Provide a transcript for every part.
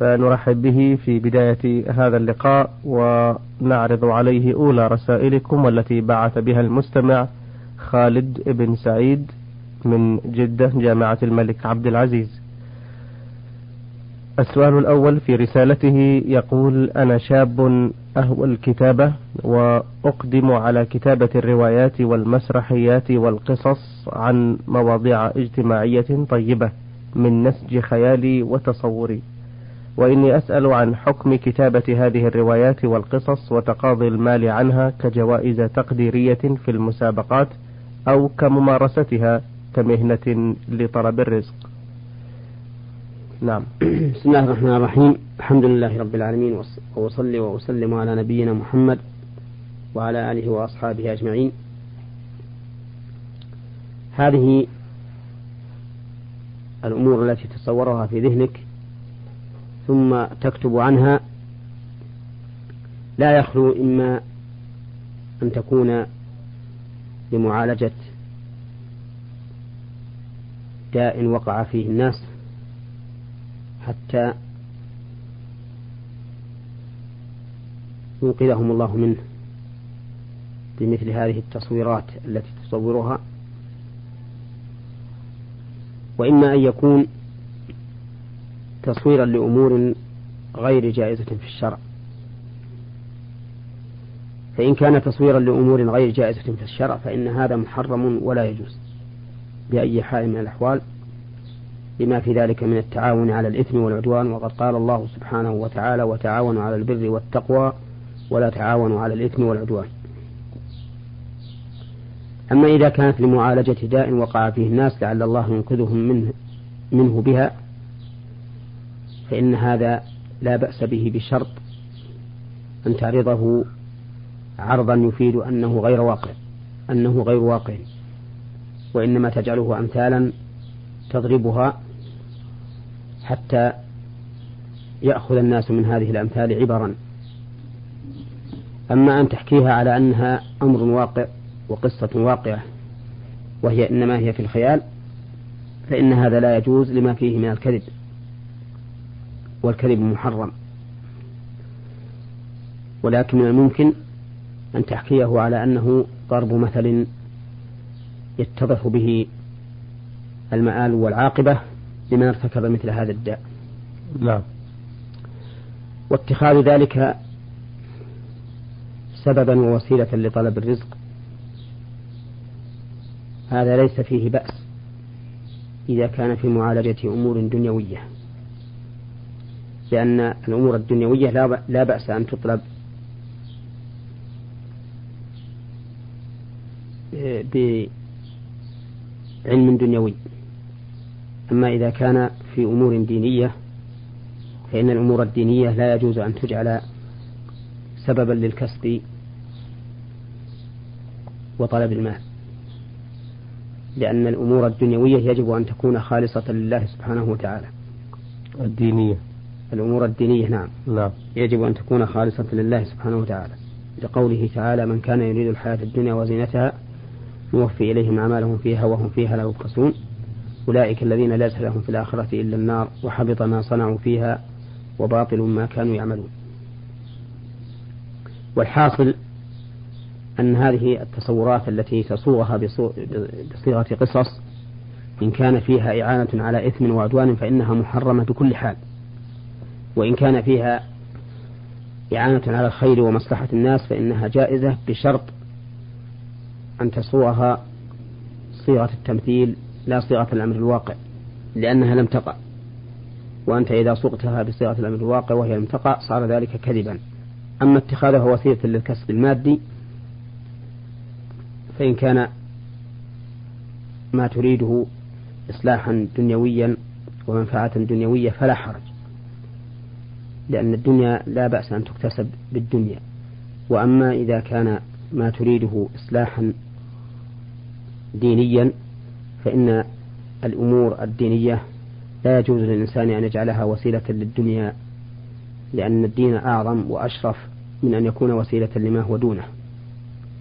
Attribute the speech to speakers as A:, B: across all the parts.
A: فنرحب به في بداية هذا اللقاء ونعرض عليه أولى رسائلكم والتي بعث بها المستمع خالد بن سعيد من جدة جامعة الملك عبد العزيز. السؤال الأول في رسالته يقول أنا شاب أهوى الكتابة وأقدم على كتابة الروايات والمسرحيات والقصص عن مواضيع اجتماعية طيبة من نسج خيالي وتصوري. وإني أسأل عن حكم كتابة هذه الروايات والقصص وتقاضي المال عنها كجوائز تقديرية في المسابقات أو كممارستها كمهنة لطلب الرزق.
B: نعم. بسم الله الرحمن الرحيم. الحمد لله رب العالمين وأصلي وأسلم على نبينا محمد وعلى آله وأصحابه أجمعين. هذه الأمور التي تصورها في ذهنك ثم تكتب عنها لا يخلو إما أن تكون لمعالجة داء وقع فيه الناس حتى ينقذهم الله منه بمثل هذه التصويرات التي تصورها وإما أن يكون تصويرا لأمور غير جائزة في الشرع. فإن كان تصويرا لأمور غير جائزة في الشرع فإن هذا محرم ولا يجوز بأي حال من الأحوال لما في ذلك من التعاون على الإثم والعدوان. وقد قال الله سبحانه وتعالى وتعاونوا على البر والتقوى ولا تعاونوا على الإثم والعدوان. أما إذا كانت لمعالجة داء وقع فيه الناس لعل الله ينقذهم منه, منه بها فإن هذا لا بأس به بشرط أن تعرضه عرضا يفيد أنه غير واقع أنه غير واقع وإنما تجعله أمثالا تضربها حتى يأخذ الناس من هذه الأمثال عبرا. أما أن تحكيها على أنها أمر واقع وقصة واقعة وهي إنما هي في الخيال فإن هذا لا يجوز لما فيه من الكذب. والكذب محرم. ولكن من الممكن أن تحكيه على أنه ضرب مثل يتضح به المآل والعاقبة لمن ارتكب مثل هذا الداء.
A: نعم.
B: واتخاذ ذلك سببا ووسيلة لطلب الرزق. هذا ليس فيه بأس إذا كان في معالجة أمور دنيوية. لأن الأمور الدنيوية لا بأس أن تطلب. بعلم دنيوي. أما إذا كان في أمور دينية فإن الأمور الدينية لا يجوز أن تجعل سببا للكسب وطلب المال. لأن الأمور الدنيوية يجب أن تكون خالصة لله سبحانه وتعالى.
A: الدينية.
B: الأمور الدينية نعم.
A: نعم.
B: يجب أن تكون خالصة لله سبحانه وتعالى. لقوله تعالى من كان يريد الحياة الدنيا وزينتها نوفي إليهم أعمالهم فيها وهم فيها لا يبخسون. أولئك الذين ليس لهم في الآخرة إلا النار وحبط ما صنعوا فيها وباطل ما كانوا يعملون. والحاصل أن هذه التصورات التي تصوغها بصيغة قصص إن كان فيها إعانة على إثم وعدوان فإنها محرمة بكل حال. وإن كان فيها إعانة على الخير ومصلحة الناس فإنها جائزة بشرط أن تصوغها صيغة التمثيل لا صيغة الأمر الواقع لأنها لم تقع. وأنت إذا صغتها بصيغة الأمر الواقع وهي لم تقع صار ذلك كذبا. أما اتخاذها وسيلة للكسب المادي فإن كان ما تريده إصلاحا دنيويا ومنفعة دنيوية فلا حرج. لأن الدنيا لا بأس أن تكتسب بالدنيا. وأما إذا كان ما تريده إصلاحا دينيا فإن الأمور الدينية لا يجوز للإنسان أن يجعلها وسيلة للدنيا لأن الدين أعظم وأشرف من أن يكون وسيلة لما هو دونه.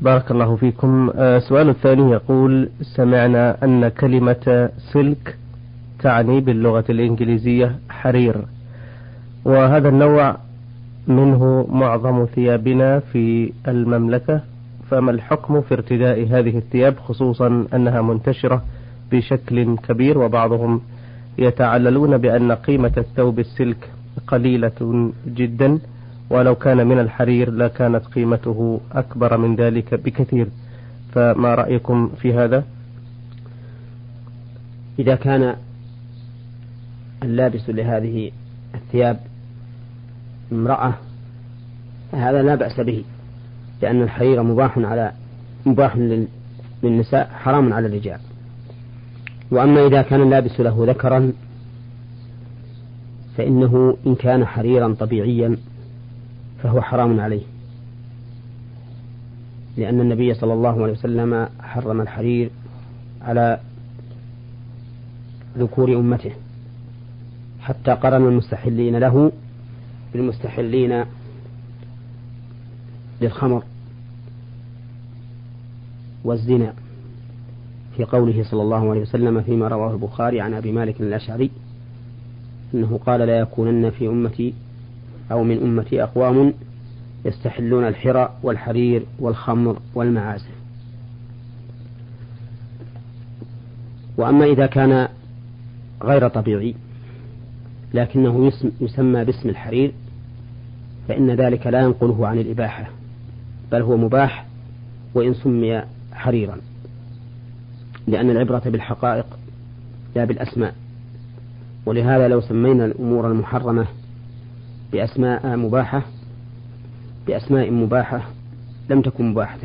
A: بارك الله فيكم. السؤال آه، الثاني يقول سمعنا أن كلمة سلك تعني باللغة الإنجليزية حرير. وهذا النوع منه معظم ثيابنا في المملكة فما الحكم في ارتداء هذه الثياب خصوصا أنها منتشرة بشكل كبير وبعضهم يتعللون بأن قيمة الثوب السلك قليلة جدا ولو كان من الحرير لكانت قيمته أكبر من ذلك بكثير فما رأيكم في هذا؟
B: إذا كان اللابس لهذه الثياب امرأة فهذا لا بأس به لأن الحرير مباح على مباح للنساء حرام على الرجال. وأما إذا كان اللابس له ذكرا فإنه إن كان حريرا طبيعيا فهو حرام عليه. لأن النبي صلى الله عليه وسلم حرم الحرير على ذكور أمته حتى قرن المستحلين له بالمستحلين للخمر والزنا في قوله صلى الله عليه وسلم فيما رواه البخاري عن أبي مالك الأشعري أنه قال لا يكونن في أمتي أو من أمتي أقوام يستحلون الحرى والحرير والخمر والمعازف. وأما إذا كان غير طبيعي لكنه يسمى باسم الحرير فإن ذلك لا ينقله عن الإباحة بل هو مباح وإن سمي حريرا لأن العبرة بالحقائق لا بالأسماء. ولهذا لو سمينا الأمور المحرمة بأسماء مباحة بأسماء مباحة لم تكن مباحة.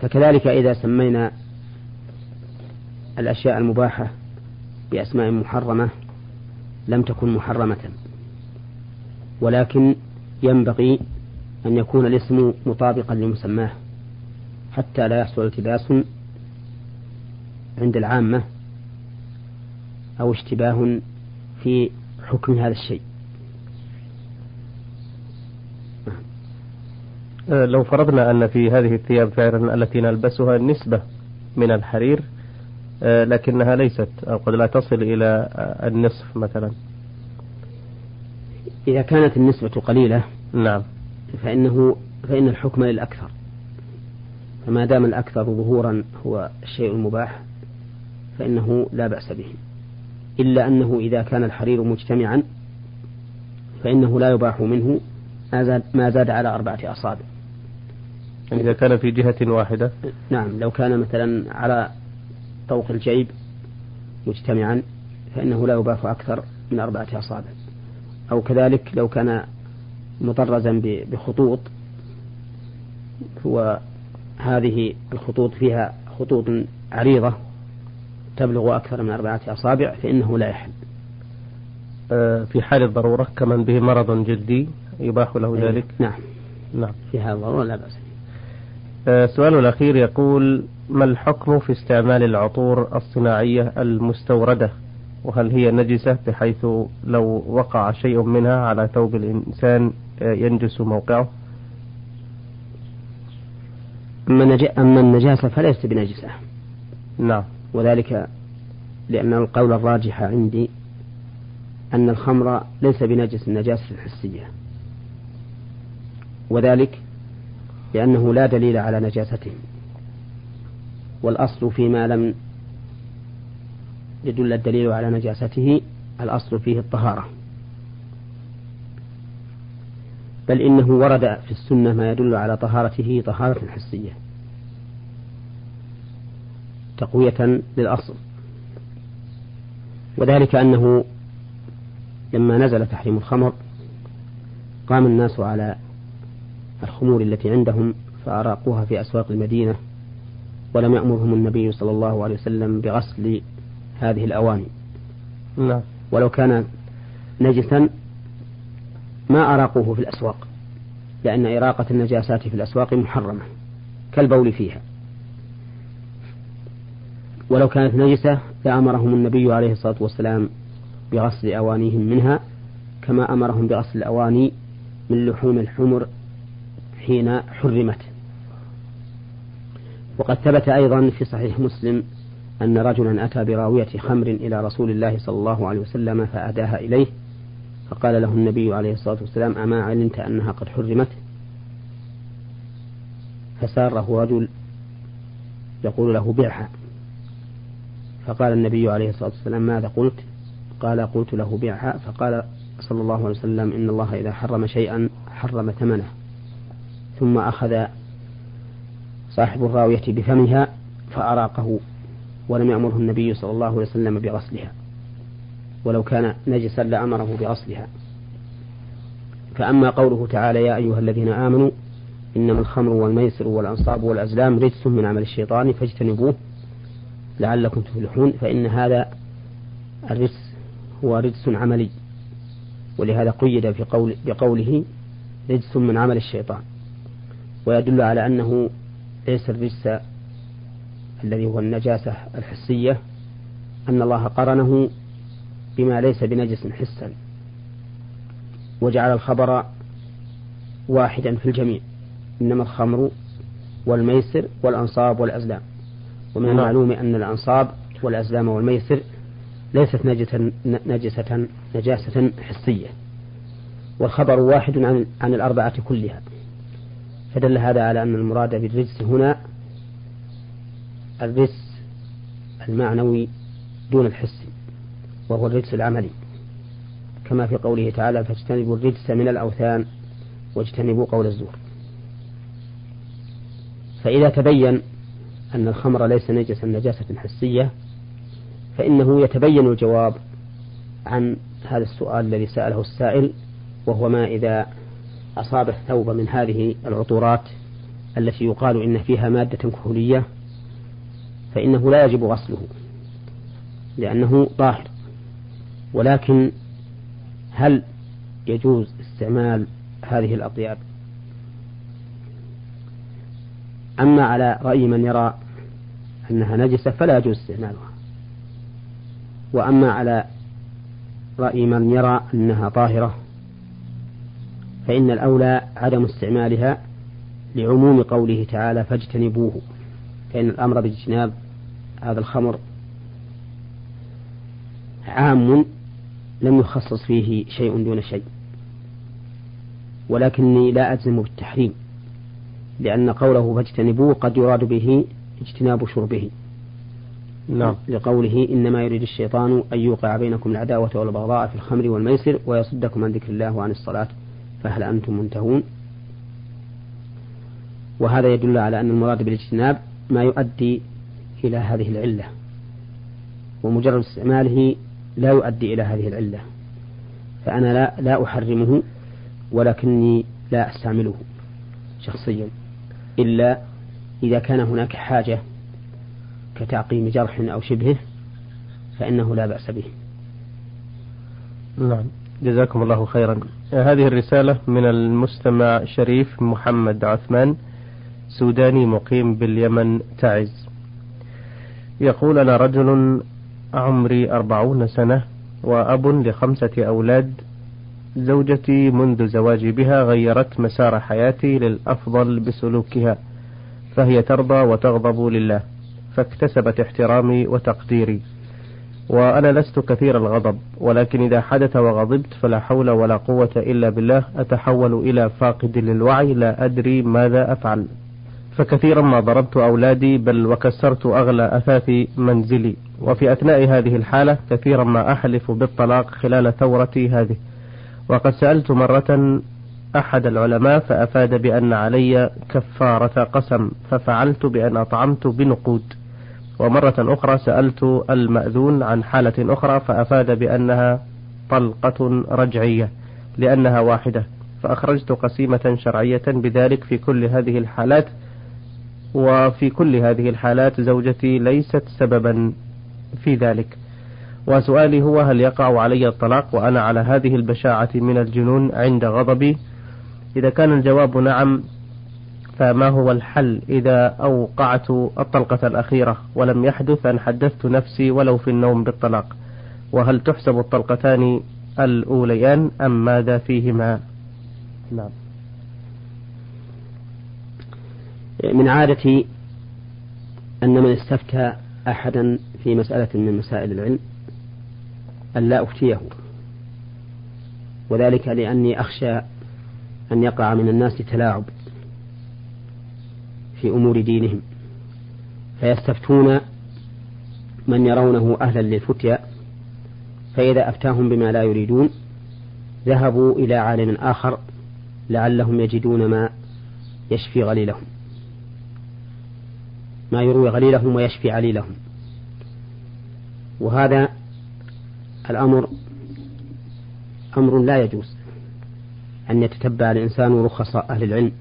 B: فكذلك إذا سمينا الأشياء المباحة بأسماء محرمة لم تكن محرمة. ولكن ينبغي أن يكون الاسم مطابقا لمسماه حتى لا يحصل التباس عند العامة أو اشتباه في حكم هذا الشيء.
A: أه، لو فرضنا أن في هذه الثياب فعلا التي نلبسها نسبة من الحرير لكنها ليست أو قد لا تصل إلى النصف مثلا.
B: إذا كانت النسبة قليلة
A: نعم.
B: فإنه فإن الحكم للأكثر. فما دام الأكثر ظهورا هو الشيء المباح فإنه لا بأس به. إلا أنه إذا كان الحرير مجتمعا فإنه لا يباح منه ما زاد على أربعة أصابع.
A: يعني إذا كان في جهة واحدة.
B: نعم لو كان مثلا على طوق الجيب مجتمعا فإنه لا يباح أكثر من أربعة أصابع. أو كذلك لو كان مطرزا بخطوط وهذه الخطوط فيها خطوط عريضة تبلغ أكثر من أربعة أصابع فإنه لا يحل.
A: آه، في حال الضرورة كمن به مرض جدي يباح له ذلك؟
B: نعم.
A: نعم.
B: في هذا الضرورة لا بأس
A: آه، السؤال الأخير يقول ما الحكم في استعمال العطور الصناعية المستوردة؟ وهل هي نجسة بحيث لو وقع شيء منها على ثوب الإنسان آه، ينجس موقعه؟
B: أما النجاسة فليست بنجسة.
A: نعم.
B: وذلك لأن القول الراجح عندي أن الخمر ليس بنجس النجاسة الحسية. وذلك لأنه لا دليل على نجاسته. والأصل فيما لم يدل الدليل على نجاسته الأصل فيه الطهارة. بل إنه ورد في السنة ما يدل على طهارته طهارة حسية. تقوية للأصل. وذلك أنه لما نزل تحريم الخمر قام الناس على الخمور التي عندهم فأراقوها في أسواق المدينة. ولم يأمرهم النبي صلى الله عليه وسلم بغسل هذه الأواني.
A: نعم.
B: ولو كان نجسا ما أراقوه في الأسواق لأن إراقة النجاسات في الأسواق محرمة كالبول فيها. ولو كانت نجسة لأمرهم النبي عليه الصلاة والسلام بغسل أوانيهم منها كما أمرهم بغسل الأواني من لحوم الحمر حين حرمت. وقد ثبت أيضا في صحيح مسلم أن رجلا أتى براوية خمر إلى رسول الله صلى الله عليه وسلم فأداها إليه فقال له النبي عليه الصلاة والسلام أما علمت أنها قد حرمت؟ فساره رجل يقول له بيعها فقال النبي عليه الصلاة والسلام ماذا قلت؟ قال قلت له بيعها فقال صلى الله عليه وسلم إن الله إذا حرم شيئا حرم ثمنه ثم أخذ صاحب الراوية بفمها فأراقه ولم يأمره النبي صلى الله عليه وسلم بغسلها ولو كان نجسا لأمره بغسلها. فأما قوله تعالى يا أيها الذين آمنوا إنما الخمر والميسر والأنصاب والأزلام رجس من عمل الشيطان فاجتنبوه لعلكم تفلحون فإن هذا الرجس هو رجس عملي ولهذا قيد في قول بقوله رجس من عمل الشيطان. ويدل على أنه ليس الرجس الذي هو النجاسة الحسية أن الله قرنه بما ليس بنجس حسا وجعل الخبر واحدا في الجميع. إنما الخمر والميسر والأنصاب والأزلام. ومن نعم. المعلوم أن الأنصاب والأزلام والميسر ليست نجسة, نجسة نجاسة حسية. والخبر واحد عن, عن الأربعة كلها. فدل هذا على أن المراد بالرجس هنا الرجس المعنوي دون الحس وهو الرجس العملي. كما في قوله تعالى فاجتنبوا الرجس من الأوثان واجتنبوا قول الزور. فإذا تبين أن الخمر ليس نجسا نجاسة حسية فإنه يتبين الجواب عن هذا السؤال الذي سأله السائل وهو ما إذا أصاب الثوب من هذه العطورات التي يقال إن فيها مادة كحولية فإنه لا يجب غسله لأنه طاهر. ولكن هل يجوز استعمال هذه الأطياب؟ أما على رأي من يرى أنها نجسة فلا يجوز استعمالها. وأما على رأي من يرى أنها طاهرة فإن الأولى عدم استعمالها لعموم قوله تعالى فاجتنبوه فإن الأمر باجتناب هذا الخمر عام لم يخصص فيه شيء دون شيء. ولكني لا أجزم بالتحريم لأن قوله فاجتنبوه قد يراد به اجتناب شربه.
A: نعم.
B: لقوله إنما يريد الشيطان أن يوقع بينكم العداوة والبغضاء في الخمر والميسر ويصدكم عن ذكر الله وعن الصلاة. فهل أنتم منتهون؟ وهذا يدل على أن المراد بالاجتناب ما يؤدي إلى هذه العلة ومجرد استعماله لا يؤدي إلى هذه العلة فأنا لا, لا أحرمه ولكني لا أستعمله شخصيا إلا إذا كان هناك حاجة كتعقيم جرح أو شبهه فإنه لا بأس به.
A: نعم. جزاكم الله خيرا. هذه الرسالة من المستمع شريف محمد عثمان سوداني مقيم باليمن تعز. يقول أنا رجل عمري أربعون سنة وأب لخمسة أولاد زوجتي منذ زواجي بها غيرت مسار حياتي للأفضل بسلوكها فهي ترضى وتغضب لله فاكتسبت احترامي وتقديري. وأنا لست كثير الغضب ولكن إذا حدث وغضبت فلا حول ولا قوة إلا بالله أتحول إلى فاقد للوعي لا أدري ماذا أفعل. فكثيرا ما ضربت أولادي بل وكسرت أغلى أثاث منزلي. وفي أثناء هذه الحالة كثيرا ما أحلف بالطلاق خلال ثورتي هذه. وقد سألت مرة أحد العلماء فأفاد بأن علي كفارة قسم ففعلت بأن أطعمت بنقود. ومرة أخرى سألت المأذون عن حالة أخرى فأفاد بأنها طلقة رجعية لأنها واحدة فأخرجت قسيمة شرعية بذلك في كل هذه الحالات وفي كل هذه الحالات زوجتي ليست سببا في ذلك. وسؤالي هو هل يقع علي الطلاق وأنا على هذه البشاعة من الجنون عند غضبي؟ إذا كان الجواب نعم فما هو الحل إذا أوقعت الطلقة الأخيرة ولم يحدث أن حدثت نفسي ولو في النوم بالطلاق؟ وهل تحسب الطلقتان الأوليان أم ماذا فيهما؟ نعم.
B: من عادتي أن من استفتى أحدا في مسألة من مسائل العلم أن لا أفتيه وذلك لأني أخشى أن يقع من الناس تلاعب. في أمور دينهم. فيستفتون من يرونه أهلا للفتيا فإذا أفتاهم بما لا يريدون ذهبوا إلى عالم آخر لعلهم يجدون ما يشفي غليلهم. ما يروي غليلهم ويشفي عليلهم. وهذا الأمر أمر لا يجوز. أن يتتبع الإنسان رخص أهل العلم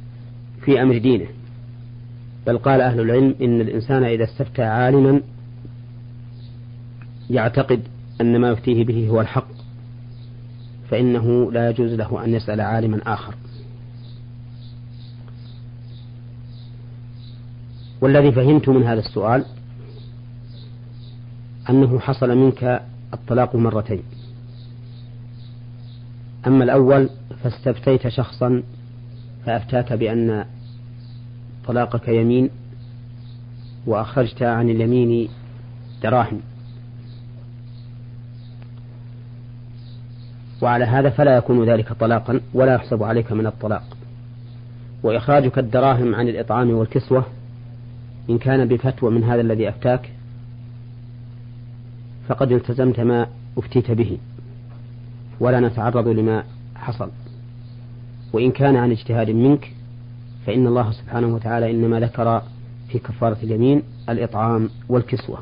B: في أمر دينه. بل قال أهل العلم إن الإنسان إذا استفتى عالما يعتقد أن ما يفتيه به هو الحق فإنه لا يجوز له أن يسأل عالما آخر. والذي فهمت من هذا السؤال أنه حصل منك الطلاق مرتين. أما الأول فاستفتيت شخصا فأفتاك بأن طلاقك يمين وأخرجت عن اليمين دراهم. وعلى هذا فلا يكون ذلك طلاقا ولا يحسب عليك من الطلاق. وإخراجك الدراهم عن الإطعام والكسوة إن كان بفتوى من هذا الذي أفتاك فقد التزمت ما أفتيت به ولا نتعرض لما حصل. وإن كان عن اجتهاد منك فإن الله سبحانه وتعالى إنما ذكر في كفارة اليمين الإطعام والكسوة.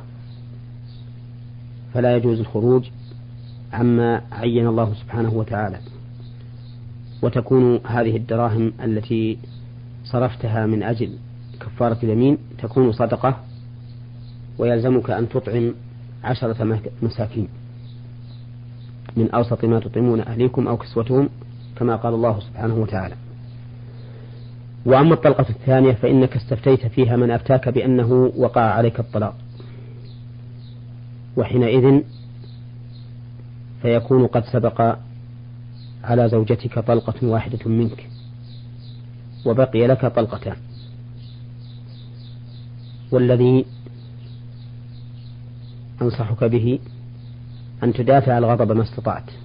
B: فلا يجوز الخروج عما عين الله سبحانه وتعالى. وتكون هذه الدراهم التي صرفتها من أجل كفارة اليمين تكون صدقة ويلزمك أن تطعم عشرة مساكين. من أوسط ما تطعمون أهليكم أو كسوتهم كما قال الله سبحانه وتعالى. وأما الطلقة الثانية فإنك استفتيت فيها من أفتاك بأنه وقع عليك الطلاق. وحينئذ فيكون قد سبق على زوجتك طلقة واحدة منك وبقي لك طلقتان. والذي أنصحك به أن تدافع الغضب ما استطعت.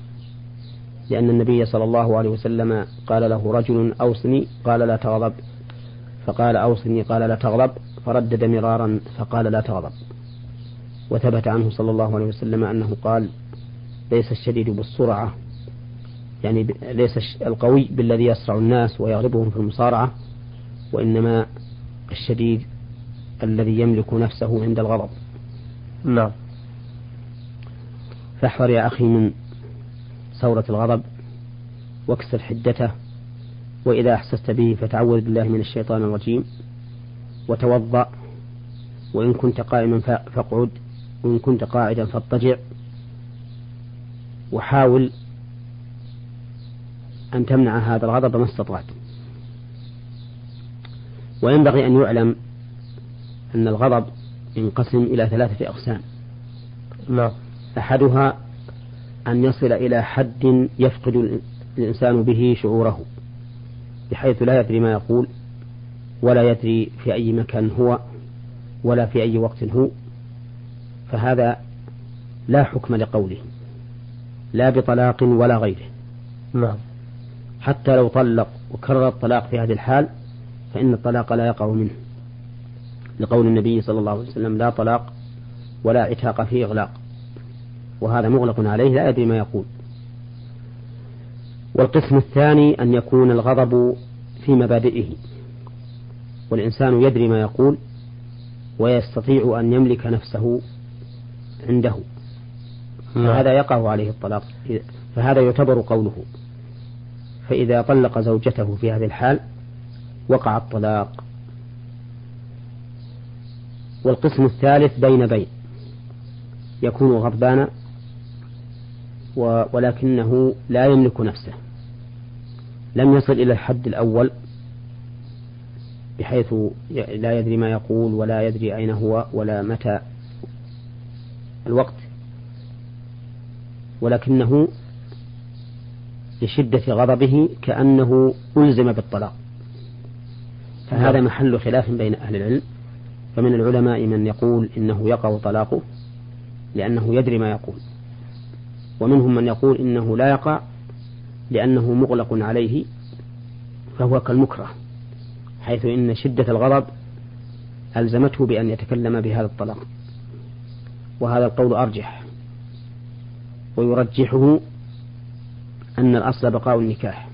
B: لأن النبي صلى الله عليه وسلم قال له رجل أوصني قال لا تغضب. فقال أوصني قال لا تغضب. فردد مرارا فقال لا تغضب. وثبت عنه صلى الله عليه وسلم أنه قال ليس الشديد بالسرعة يعني ليس القوي بالذي يسرع الناس ويغلبهم في المصارعة وإنما الشديد الذي يملك نفسه عند الغضب.
A: نعم.
B: فاحذر يا أخي من ثورة الغضب واكسر حدته وإذا أحسست به فتعوذ بالله من الشيطان الرجيم. وتوضأ وإن كنت قائما فاقعد وإن كنت قاعدا فاضطجع. وحاول أن تمنع هذا الغضب ما استطعت. وينبغي أن يعلم أن الغضب ينقسم إلى ثلاثة أقسام.
A: نعم.
B: أحدها أن يصل إلى حد يفقد الإنسان به شعوره بحيث لا يدري ما يقول ولا يدري في أي مكان هو ولا في أي وقت هو فهذا لا حكم لقوله لا بطلاق ولا غيره.
A: نعم.
B: حتى لو طلق وكرر الطلاق في هذه الحال فإن الطلاق لا يقع منه. لقول النبي صلى الله عليه وسلم لا طلاق ولا عتاق في إغلاق. وهذا مغلق عليه لا يدري ما يقول. والقسم الثاني أن يكون الغضب في مبادئه. والإنسان يدري ما يقول ويستطيع أن يملك نفسه عنده. فهذا يقع عليه الطلاق. فهذا يعتبر قوله. فإذا طلق زوجته في هذه الحال وقع الطلاق. والقسم الثالث بين بين. يكون غضبان ولكنه لا يملك نفسه. لم يصل إلى الحد الأول بحيث لا يدري ما يقول ولا يدري أين هو ولا متى الوقت. ولكنه لشدة غضبه كأنه ألزم بالطلاق. فهذا. محل خلاف بين أهل العلم. فمن العلماء من يقول إنه يقع طلاقه لأنه يدري ما يقول. ومنهم من يقول إنه لا يقع لأنه مغلق عليه فهو كالمكره حيث إن شدة الغضب ألزمته بأن يتكلم بهذا الطلاق. وهذا القول أرجح ويرجحه أن الأصل بقاء النكاح.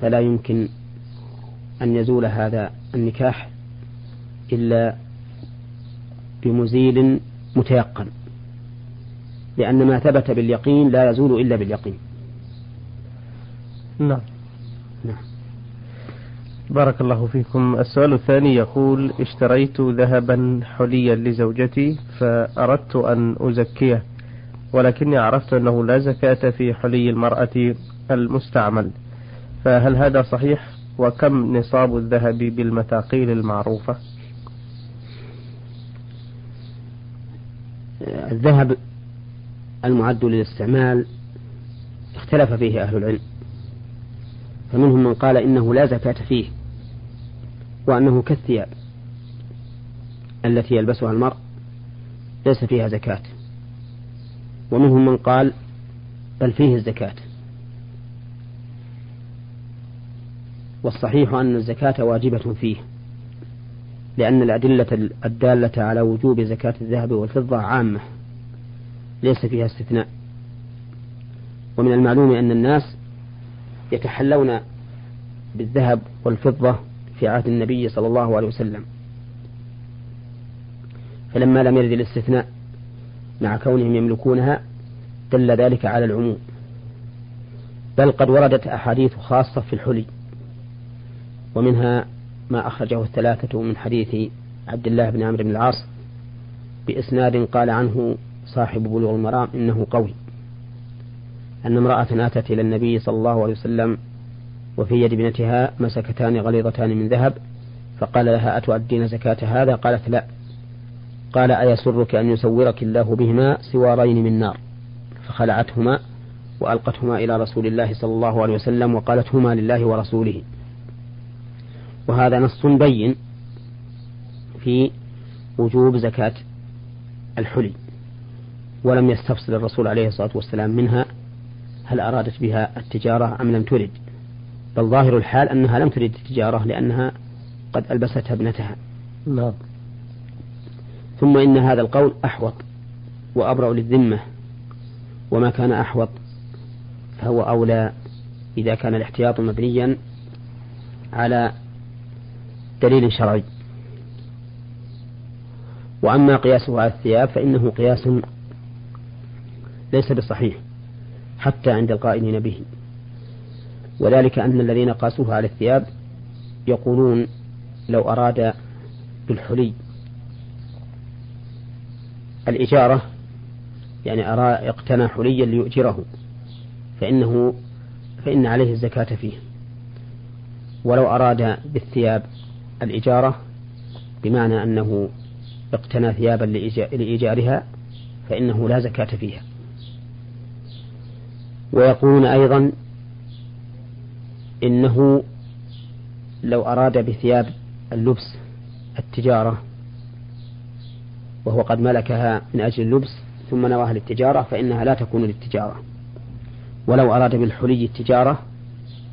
B: فلا يمكن أن يزول هذا النكاح إلا بمزيل متيقن. لأن ما ثبت باليقين لا يزول إلا باليقين.
A: نعم. نعم. بارك الله فيكم. السؤال الثاني يقول اشتريت ذهبا حليا لزوجتي فأردت أن أزكيه ولكني عرفت أنه لا زكاة في حلي المرأة المستعمل. فهل هذا صحيح؟ وكم نصاب الذهب بالمثاقيل المعروفة؟
B: الذهب المعد للاستعمال اختلف فيه أهل العلم. فمنهم من قال إنه لا زكاة فيه وأنه كالثياب التي يلبسها المرء ليس فيها زكاة. ومنهم من قال بل فيه الزكاة. والصحيح أن الزكاة واجبة فيه لأن الأدلة الدالة على وجوب زكاة الذهب والفضة عامة. ليس فيها استثناء. ومن المعلوم أن الناس يتحلون بالذهب والفضة في عهد النبي صلى الله عليه وسلم. فلما لم يرد الاستثناء مع كونهم يملكونها دل ذلك على العموم. بل قد وردت أحاديث خاصة في الحلي ومنها ما أخرجه الثلاثة من حديث عبد الله بن عمرو بن العاص بإسناد قال عنه صاحب بلوغ المرام إنه قوي. أن امرأة أتت إلى النبي صلى الله عليه وسلم وفي يد ابنتها مسكتان غليظتان من ذهب فقال لها أتؤدين زكاة هذا؟ قالت لا. قال أيسرك أن يسورك الله بهما سوارين من نار؟ فخلعتهما وألقتهما إلى رسول الله صلى الله عليه وسلم وقالت هما لله ورسوله. وهذا نص بين في وجوب زكاة الحلي. ولم يستفصل الرسول عليه الصلاة والسلام منها هل أرادت بها التجارة أم لم ترد؟ بل ظاهر الحال أنها لم ترد التجارة لأنها قد ألبستها ابنتها.
A: نعم.
B: ثم إن هذا القول أحوط وأبرأ للذمة وما كان أحوط فهو أولى إذا كان الاحتياط مبنيا على دليل شرعي. وأما قياسه على الثياب فإنه قياس ليس بصحيح حتى عند القائلين به. وذلك أن الذين قاسوه على الثياب يقولون لو أراد بالحلي. الإجارة يعني أرى اقتنى حليا ليؤجره فإنه فإن عليه الزكاة فيه. ولو أراد بالثياب الإجارة بمعنى أنه اقتنى ثيابا لإيجارها فإنه لا زكاة فيها. ويقولون أيضا إنه لو أراد بثياب اللبس التجارة وهو قد ملكها من أجل اللبس ثم نواها للتجارة فإنها لا تكون للتجارة. ولو أراد بالحلي التجارة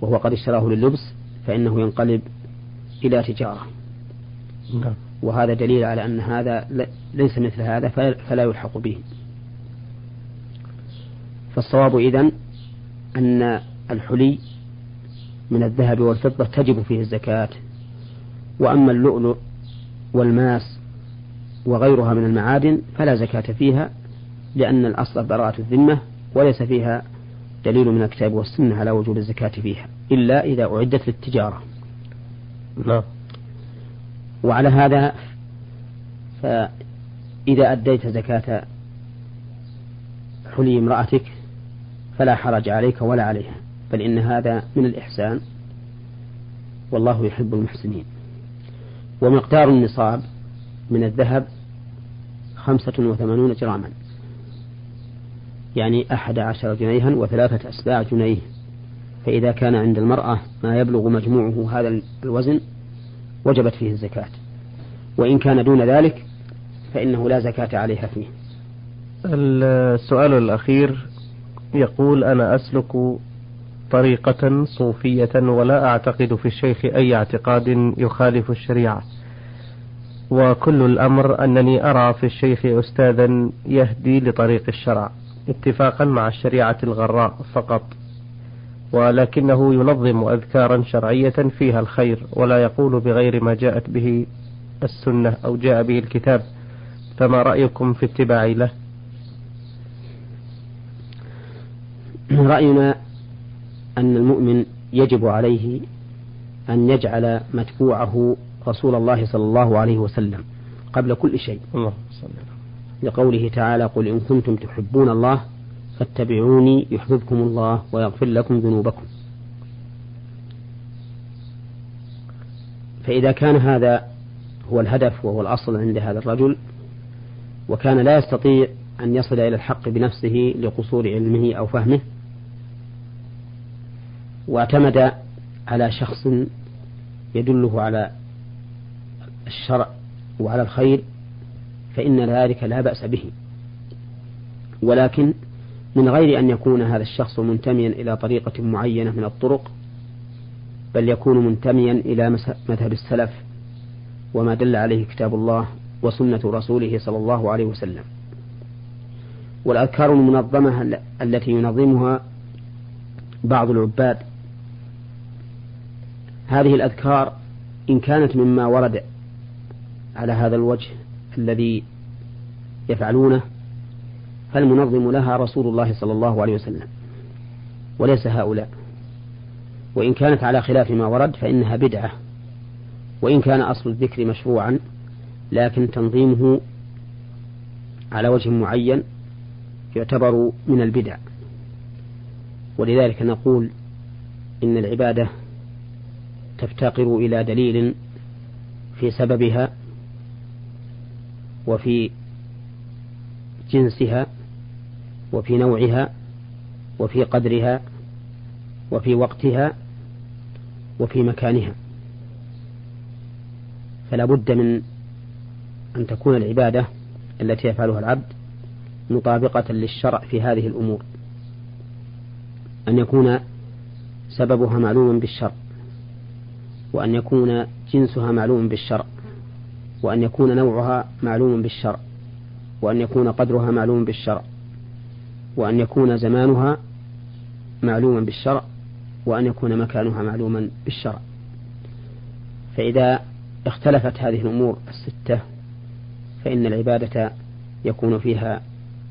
B: وهو قد اشتراه لللبس فإنه ينقلب إلى تجارة. نعم. وهذا دليل على أن هذا ليس مثل هذا فلا يلحق به. فالصواب إذن أن الحلي من الذهب والفضة تجب فيه الزكاة. وأما اللؤلؤ والماس وغيرها من المعادن فلا زكاة فيها لأن الأصل براءة الذمة وليس فيها دليل من الكتاب والسنة على وجوب الزكاة فيها إلا إذا أعدت للتجارة.
A: نعم.
B: وعلى هذا فإذا أديت زكاة حلي امرأتك فلا حرج عليك ولا عليها. بل إن هذا من الإحسان. والله يحب المحسنين. ومقدار النصاب من الذهب خمسة وثمانون جراما. يعني أحد عشر جنيها وثلاثة أسباع جنيه. فإذا كان عند المرأة ما يبلغ مجموعه هذا الوزن وجبت فيه الزكاة. وإن كان دون ذلك فإنه لا زكاة عليها فيه.
A: السؤال الأخير يقول أنا أسلك طريقة صوفية ولا أعتقد في الشيخ أي اعتقاد يخالف الشريعة. وكل الأمر أنني أرى في الشيخ أستاذا يهدي لطريق الشرع اتفاقا مع الشريعة الغراء فقط. ولكنه ينظم أذكارا شرعية فيها الخير ولا يقول بغير ما جاءت به السنة أو جاء به الكتاب. فما رأيكم في اتباعي له؟
B: رأينا أن المؤمن يجب عليه أن يجعل متبوعه رسول الله صلى الله عليه وسلم قبل كل شيء.
A: الله
B: لقوله تعالى قل إن كنتم تحبون الله فاتبعوني يحببكم الله ويغفر لكم ذنوبكم. فإذا كان هذا هو الهدف وهو الأصل عند هذا الرجل وكان لا يستطيع أن يصل إلى الحق بنفسه لقصور علمه أو فهمه واعتمد على شخص يدله على الشرع وعلى الخير فإن ذلك لا بأس به. ولكن من غير أن يكون هذا الشخص منتميا إلى طريقة معينة من الطرق بل يكون منتميا إلى مذهب السلف وما دل عليه كتاب الله وسنة رسوله صلى الله عليه وسلم. والأذكار المنظمة التي ينظمها بعض العباد هذه الأذكار إن كانت مما ورد على هذا الوجه الذي يفعلونه فالمنظم لها رسول الله صلى الله عليه وسلم وليس هؤلاء. وإن كانت على خلاف ما ورد فإنها بدعة. وإن كان أصل الذكر مشروعا لكن تنظيمه على وجه معين يعتبر من البدع. ولذلك نقول إن العبادة تفتقر إلى دليل في سببها وفي جنسها وفي نوعها وفي قدرها وفي وقتها وفي مكانها. فلا بد من أن تكون العبادة التي يفعلها العبد مطابقة للشرع في هذه الأمور. أن يكون سببها معلوما بالشرع. وأن يكون جنسها معلوم بالشرع وأن يكون نوعها معلوم بالشرع وأن يكون قدرها معلوم بالشرع وأن يكون زمانها معلوما بالشرع وأن يكون مكانها معلوما بالشرع. فإذا اختلفت هذه الأمور الستة فإن العبادة يكون فيها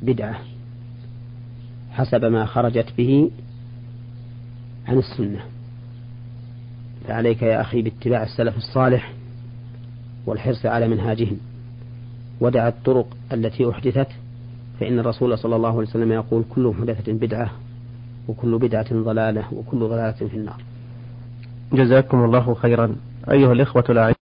B: بدعة حسب ما خرجت به عن السنة. فعليك يا أخي باتباع السلف الصالح والحرص على منهاجهم. ودع الطرق التي أحدثت فإن الرسول صلى الله عليه وسلم يقول كل محدثة بدعة وكل بدعة ضلالة وكل ضلالة في النار.
A: جزاكم الله خيرا. أيها الإخوة الأعزاء.